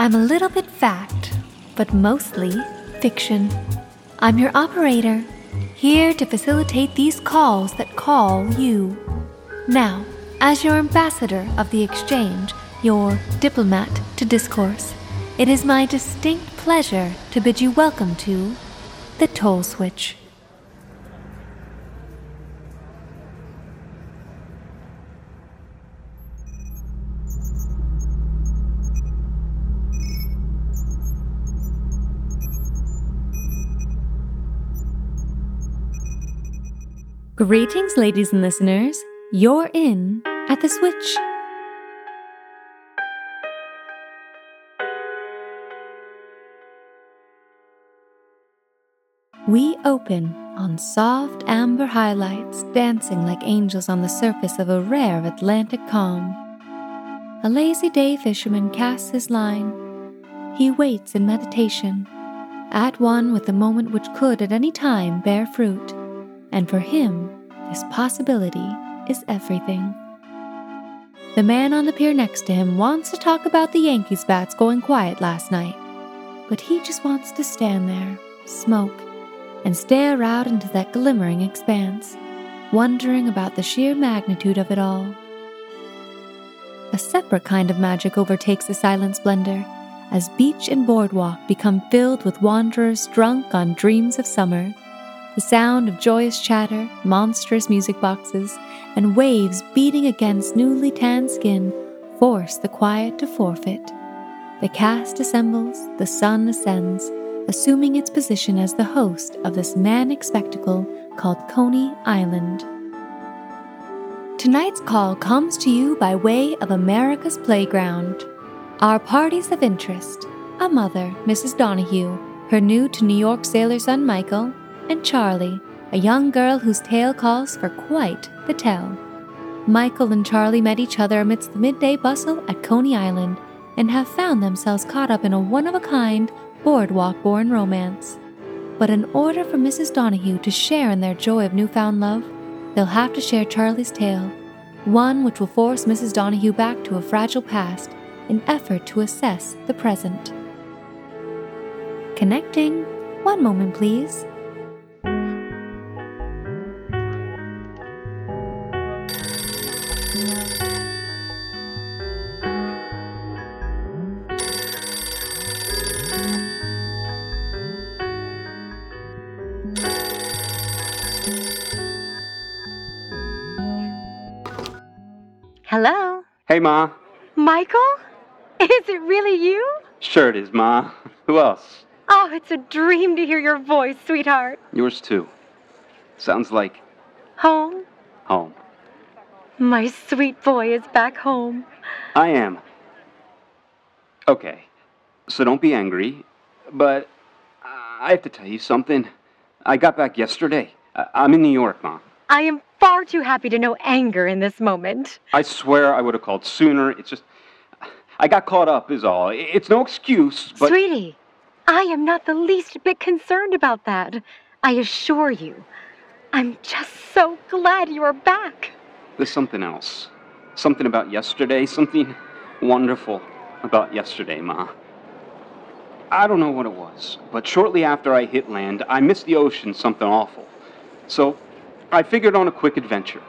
I'm a little bit fact, but mostly fiction. I'm your operator, here to facilitate these calls that call you. Now, as your ambassador of the exchange, your diplomat to discourse, it is my distinct pleasure to bid you welcome to the Toll Switch. Greetings, ladies and listeners. You're in at the switch. We open on soft amber highlights dancing like angels on the surface of a rare Atlantic calm. A lazy day fisherman casts his line. He waits in meditation, at one with the moment which could at any time bear fruit and for him, this possibility is everything. The man on the pier next to him wants to talk about the Yankees bats going quiet last night, but he just wants to stand there, smoke, and stare out into that glimmering expanse, wondering about the sheer magnitude of it all. A separate kind of magic overtakes the silent splendor as beach and boardwalk become filled with wanderers drunk on dreams of summer the sound of joyous chatter, monstrous music boxes, and waves beating against newly tanned skin force the quiet to forfeit. The cast assembles, the sun ascends, assuming its position as the host of this manic spectacle called Coney Island. Tonight's call comes to you by way of America's Playground. Our parties of interest a mother, Mrs. Donahue, her new to New York sailor son Michael, and Charlie, a young girl whose tale calls for quite the tell. Michael and Charlie met each other amidst the midday bustle at Coney Island and have found themselves caught up in a one of a kind boardwalk born romance. But in order for Mrs. Donahue to share in their joy of newfound love, they'll have to share Charlie's tale, one which will force Mrs. Donahue back to a fragile past in effort to assess the present. Connecting. One moment, please. Hello? Hey, Ma. Michael? Is it really you? Sure it is, Ma. Who else? Oh, it's a dream to hear your voice, sweetheart. Yours too. Sounds like Home? home. My sweet boy is back home. I am. Okay, so don't be angry, but I have to tell you something. I got back yesterday. I- I'm in New York, Ma. I am far too happy to know anger in this moment. I swear I would have called sooner. It's just. I got caught up, is all. It's no excuse, but. Sweetie, I am not the least bit concerned about that. I assure you. I'm just so glad you are back. There's something else. Something about yesterday, something wonderful about yesterday, Ma. I don't know what it was, but shortly after I hit land, I missed the ocean something awful. So I figured on a quick adventure.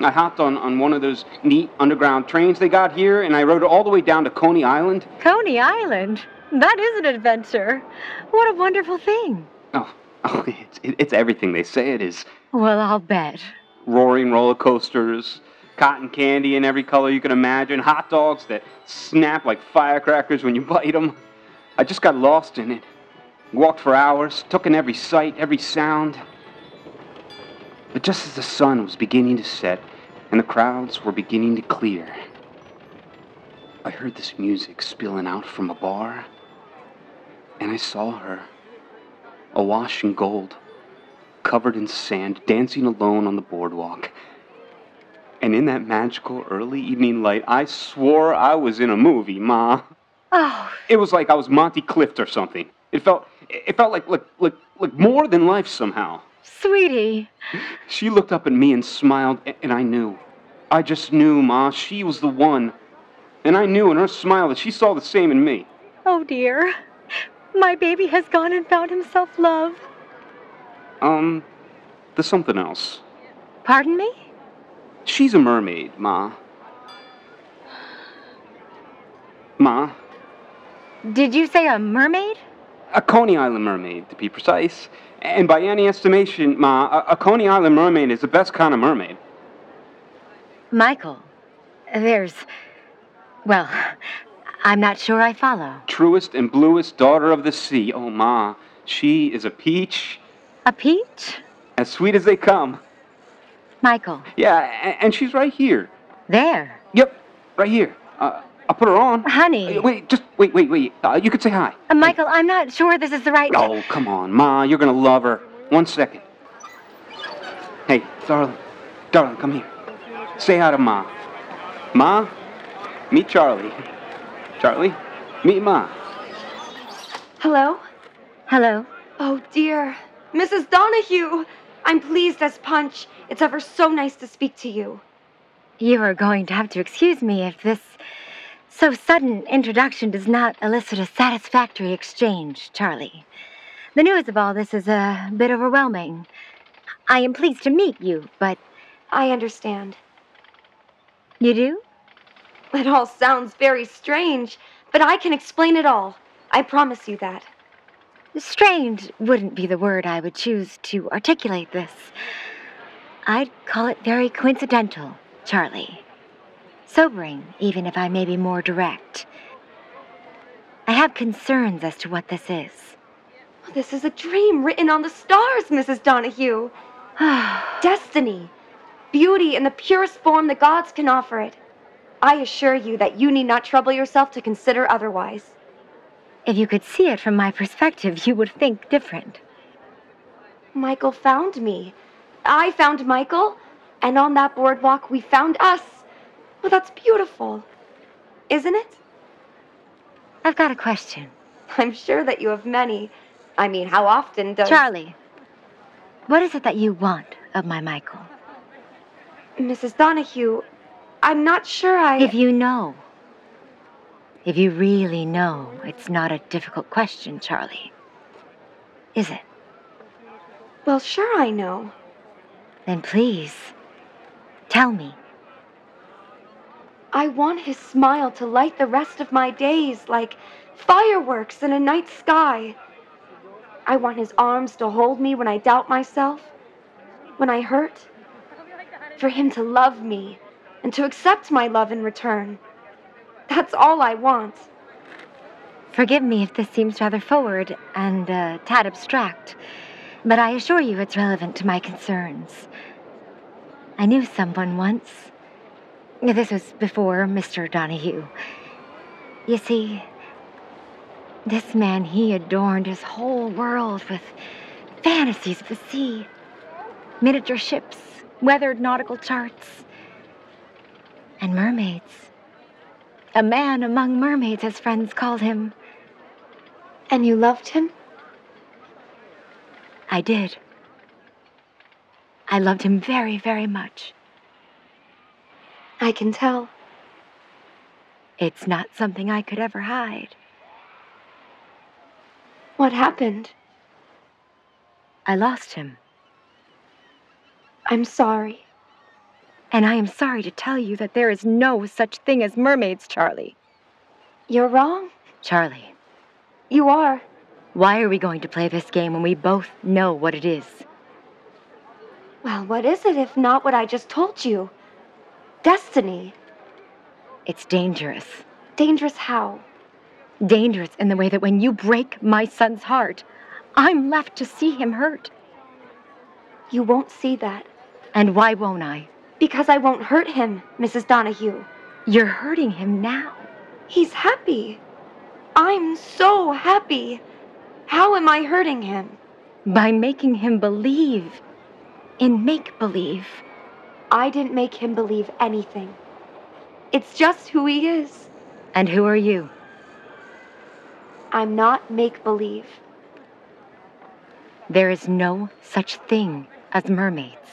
I hopped on, on one of those neat underground trains they got here, and I rode all the way down to Coney Island. Coney Island? That is an adventure. What a wonderful thing. Oh, oh it's, it- it's everything they say it is. Well, I'll bet. roaring roller coasters, cotton candy in every color you can imagine, hot dogs that snap like firecrackers when you bite them. I just got lost in it. Walked for hours, took in every sight, every sound. But just as the sun was beginning to set and the crowds were beginning to clear, I heard this music spilling out from a bar, and I saw her, awash in gold, covered in sand, dancing alone on the boardwalk. And in that magical early evening light, I swore I was in a movie, Ma. Oh, It was like I was Monty Clift or something. It felt, it felt like, like, like, like more than life somehow. Sweetie. She looked up at me and smiled, and I knew. I just knew, Ma, she was the one. And I knew in her smile that she saw the same in me. Oh dear. My baby has gone and found himself love. Um, there's something else. Pardon me? She's a mermaid, Ma. Ma, Did you say a mermaid? A Coney Island mermaid, to be precise. And by any estimation, Ma, a, a Coney Island mermaid is the best kind of mermaid. Michael, there's. Well, I'm not sure I follow. Truest and bluest daughter of the sea. Oh, Ma, she is a peach, A peach? as sweet as they come. Michael, Yeah, a- and she's right here. there. Yep, right here. Uh, I'll put her on. Honey. Uh, Wait, just wait, wait, wait. Uh, you could say hi. Uh, Michael, I'm not sure this is the right. Oh, come on, Ma. You're gonna love her. One second. Hey, darling. Darling, come here. Say hi to Ma. Ma, meet Charlie. Charlie, meet Ma. Hello? Hello. Oh dear. Mrs. Donahue! I'm pleased as punch. It's ever so nice to speak to you. You are going to have to excuse me if this so sudden introduction does not elicit a satisfactory exchange, Charlie. The news of all this is a bit overwhelming. I am pleased to meet you, but I understand. you do? It all sounds very strange, but I can explain it all. I promise you that. Strange wouldn't be the word I would choose to articulate this. I'd call it very coincidental, Charlie. Sobering, even if I may be more direct. I have concerns as to what this is. This is a dream written on the stars, Mrs. Donahue. Destiny. Beauty in the purest form the gods can offer it. I assure you that you need not trouble yourself to consider otherwise. if you could see it from my perspective, you would think different. Michael found me. I found Michael, and on that boardwalk we found us. Well, that's beautiful, isn't it? I've got a question. I'm sure that you have many. I mean, how often does Charlie, what is it that you want of my Michael? Mrs. Donahue? I'm not sure I. If you know, if you really know, it's not a difficult question, Charlie. Is it? Well, sure I know. Then please, tell me. I want his smile to light the rest of my days like fireworks in a night sky. I want his arms to hold me when I doubt myself, when I hurt. For him to love me and to accept my love in return. That's all I want. Forgive me if this seems rather forward and a tad abstract, but I assure you it's relevant to my concerns. I knew someone once. This was before Mr. Donahue. You see, this man, he adorned his whole world with fantasies of the sea, miniature ships, weathered nautical charts, and mermaids. A man among mermaids, as friends called him. And you loved him? I did. I loved him very, very much. I can tell. It's not something I could ever hide. What happened? I lost him, I'm sorry. and I am sorry to tell you that there is no such thing as mermaids, Charlie. You're wrong. Charlie, You are. why are we going to play this game when we both know what it is? Well, what is it if not what I just told you? Destiny. It's dangerous. Dangerous how? Dangerous in the way that when you break my son's heart, I'm left to see him hurt. You won't see that. And why won't I? Because I won't hurt him, Mrs. Donahue. You're hurting him now. He's happy. I'm so happy. How am I hurting him? by making him believe in make believe. I didn't make him believe anything. It's just who he is. And who are you? I'm not make believe. There is no such thing as mermaids.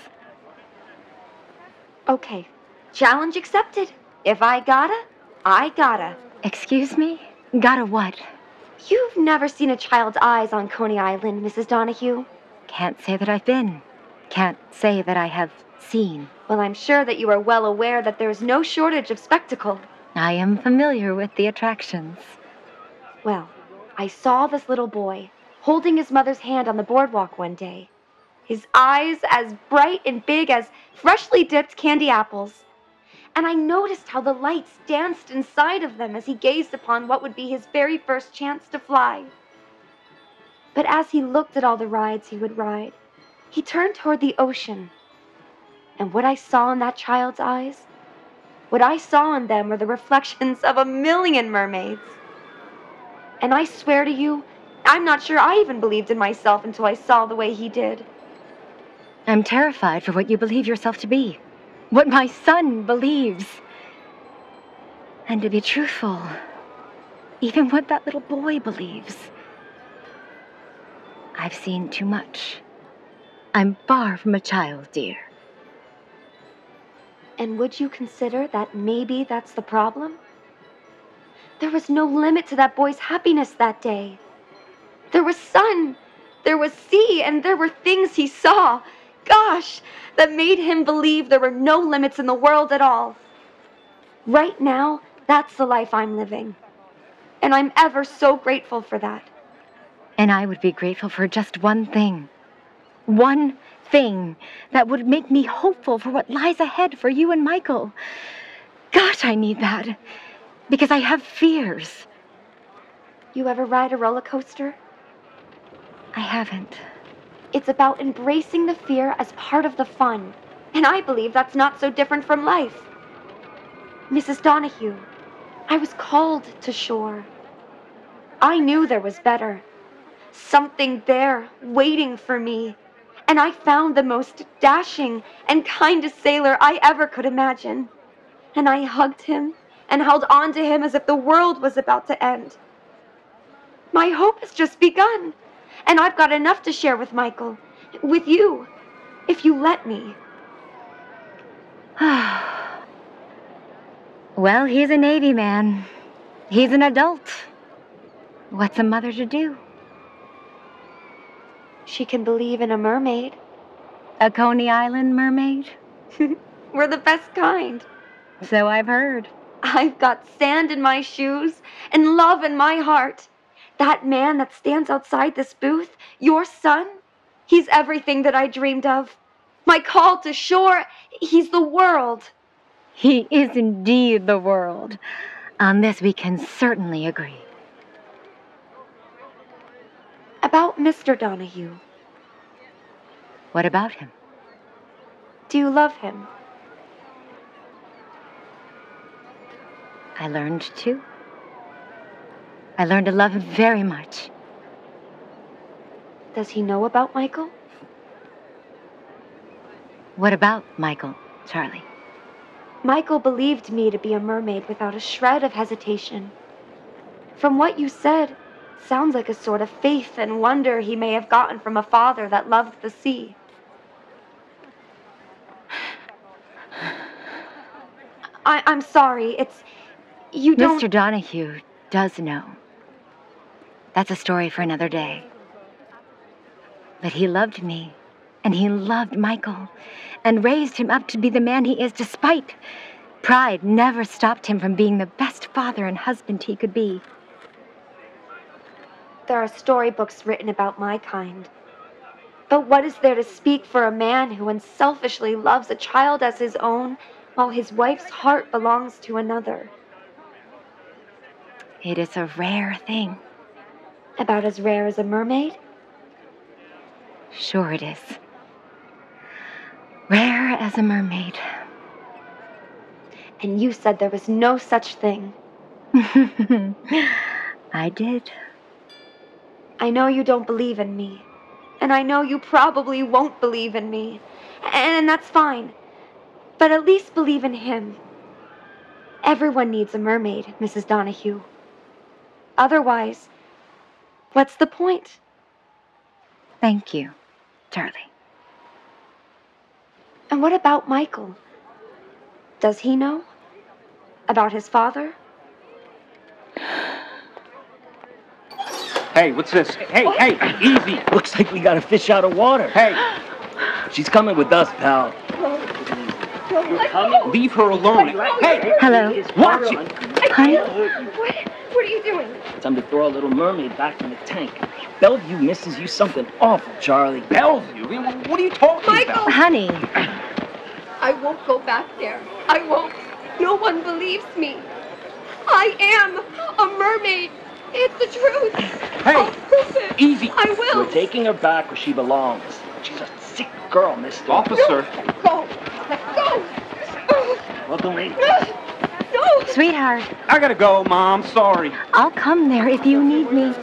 Okay, challenge accepted. If I gotta, I gotta. Excuse me? Gotta what? You've never seen a child's eyes on Coney Island, Mrs. Donahue. Can't say that I've been. Can't say that I have seen. Well, I'm sure that you are well aware that there's no shortage of spectacle. I am familiar with the attractions. Well, I saw this little boy holding his mother's hand on the boardwalk one day. His eyes as bright and big as freshly dipped candy apples. And I noticed how the lights danced inside of them as he gazed upon what would be his very first chance to fly. But as he looked at all the rides he would ride, he turned toward the ocean. And what I saw in that child's eyes, what I saw in them were the reflections of a million mermaids. And I swear to you, I'm not sure I even believed in myself until I saw the way he did. I'm terrified for what you believe yourself to be. What my son believes. And to be truthful, even what that little boy believes. I've seen too much. I'm far from a child, dear. And would you consider that maybe that's the problem? There was no limit to that boy's happiness that day. There was sun, there was sea, and there were things he saw. Gosh, that made him believe there were no limits in the world at all. Right now, that's the life I'm living. And I'm ever so grateful for that. And I would be grateful for just one thing. One thing that would make me hopeful for what lies ahead for you and Michael. Gosh, I need that. Because I have fears. You ever ride a roller coaster? I haven't. It's about embracing the fear as part of the fun. And I believe that's not so different from life. Mrs. Donahue, I was called to shore. I knew there was better. Something there waiting for me. And I found the most dashing and kindest sailor I ever could imagine. And I hugged him and held on to him as if the world was about to end. My hope has just begun. And I've got enough to share with Michael. With you. If you let me. well, he's a Navy man. He's an adult. What's a mother to do? She can believe in a mermaid. A Coney Island mermaid? We're the best kind. So I've heard. I've got sand in my shoes and love in my heart. That man that stands outside this booth, your son, he's everything that I dreamed of. My call to shore, he's the world. He is indeed the world. On this we can certainly agree. About Mr. Donahue. What about him? Do you love him? I learned to. I learned to love him very much. Does he know about Michael? What about Michael, Charlie? Michael believed me to be a mermaid without a shred of hesitation. From what you said, sounds like a sort of faith and wonder he may have gotten from a father that loved the sea. I, I'm sorry. It's you don't. Mr. Donahue does know. That's a story for another day. But he loved me, and he loved Michael, and raised him up to be the man he is despite. Pride never stopped him from being the best father and husband he could be. There are storybooks written about my kind. But what is there to speak for a man who unselfishly loves a child as his own while his wife's heart belongs to another? It is a rare thing. About as rare as a mermaid? Sure it is. Rare as a mermaid. And you said there was no such thing. I did. I know you don't believe in me. And I know you probably won't believe in me. And that's fine. But at least believe in him. Everyone needs a mermaid, Mrs. Donahue. Otherwise, what's the point? Thank you, Charlie. And what about Michael? Does he know? About his father? Hey, what's this? Hey, hey, easy. Looks like we got a fish out of water. Hey, She's coming with us, pal. leave her alone. Hey, Hello. watch it. Honey? What? What are you doing? Time to throw a little mermaid back in the tank. Bellevue misses you something awful, Charlie. Bellevue? What are you talking about? Michael! about? Honey, I won't go back there. I won't. No one believes me. I am a mermaid. It's the truth. Hey, I'll prove it. easy. I will. We're taking her back where she belongs. She's a sick girl, mister. Officer, No, Go. Go. Welcome, lady. No. sweetheart, I gotta go, Mom. Sorry. I'll come there if you need me.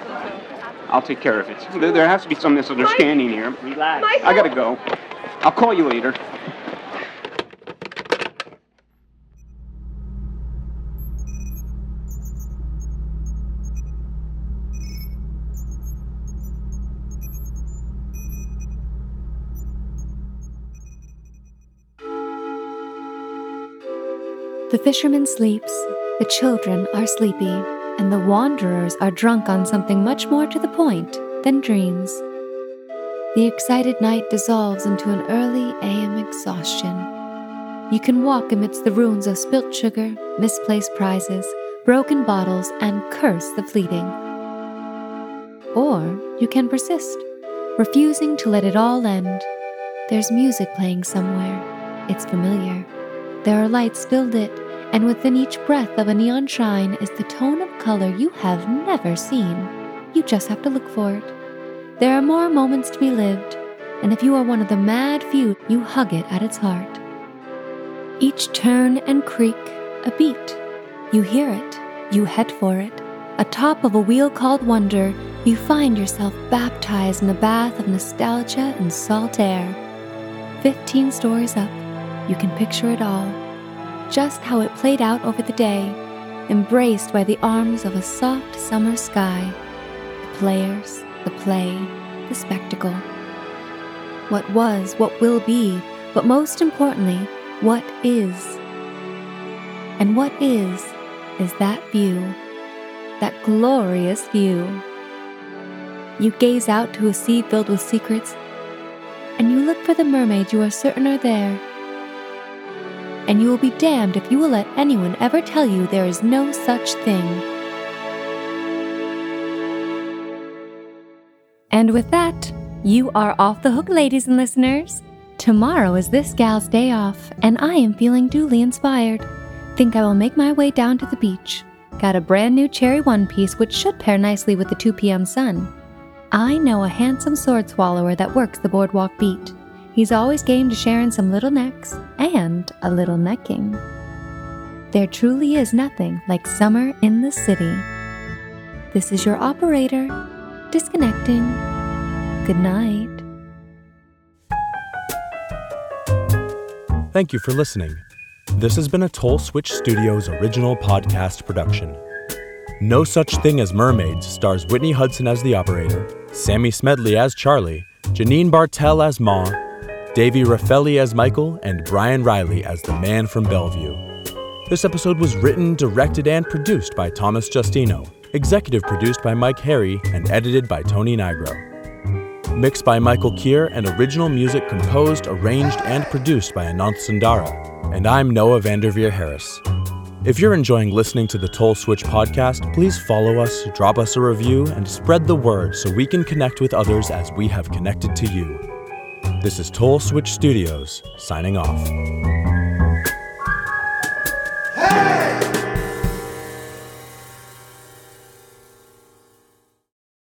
I'll take care of it. There, there has to be some misunderstanding here. Relax. Michael. I gotta go. I'll call you later. The fisherman sleeps, the children are sleepy, and the wanderers are drunk on something much more to the point than dreams. The excited night dissolves into an early AM exhaustion. You can walk amidst the ruins of spilt sugar, misplaced prizes, broken bottles, and curse the fleeting. Or you can persist, refusing to let it all end. There's music playing somewhere. It's familiar. There are lights filled it, and within each breath of a neon shine is the tone of color you have never seen. You just have to look for it. There are more moments to be lived, and if you are one of the mad few, you hug it at its heart. Each turn and creak, a beat. You hear it, you head for it. Atop of a wheel called wonder, you find yourself baptized in a bath of nostalgia and salt air. Fifteen stories up, you can picture it all. Just how it played out over the day, embraced by the arms of a soft summer sky. The players, the play, the spectacle. What was, what will be, but most importantly, what is. And what is, is that view, that glorious view. You gaze out to a sea filled with secrets, and you look for the mermaid you are certain are there. And you will be damned if you will let anyone ever tell you there is no such thing. And with that, you are off the hook, ladies and listeners. Tomorrow is this gal's day off, and I am feeling duly inspired. Think I will make my way down to the beach. Got a brand new cherry one piece which should pair nicely with the 2 p.m. sun. I know a handsome sword swallower that works the boardwalk beat. He's always game to sharing some little necks and a little necking. There truly is nothing like summer in the city. This is your operator, disconnecting. Good night. Thank you for listening. This has been a Toll Switch Studios original podcast production. No Such Thing as Mermaids stars Whitney Hudson as the operator, Sammy Smedley as Charlie, Janine Bartel as Ma, Davey Raffelli as Michael, and Brian Riley as the man from Bellevue. This episode was written, directed, and produced by Thomas Justino, executive produced by Mike Harry, and edited by Tony Nigro. Mixed by Michael Kier and original music composed, arranged, and produced by Anant Sundara. And I'm Noah Vanderveer Harris. If you're enjoying listening to the Toll Switch podcast, please follow us, drop us a review, and spread the word so we can connect with others as we have connected to you. This is Toll Switch Studios, signing off.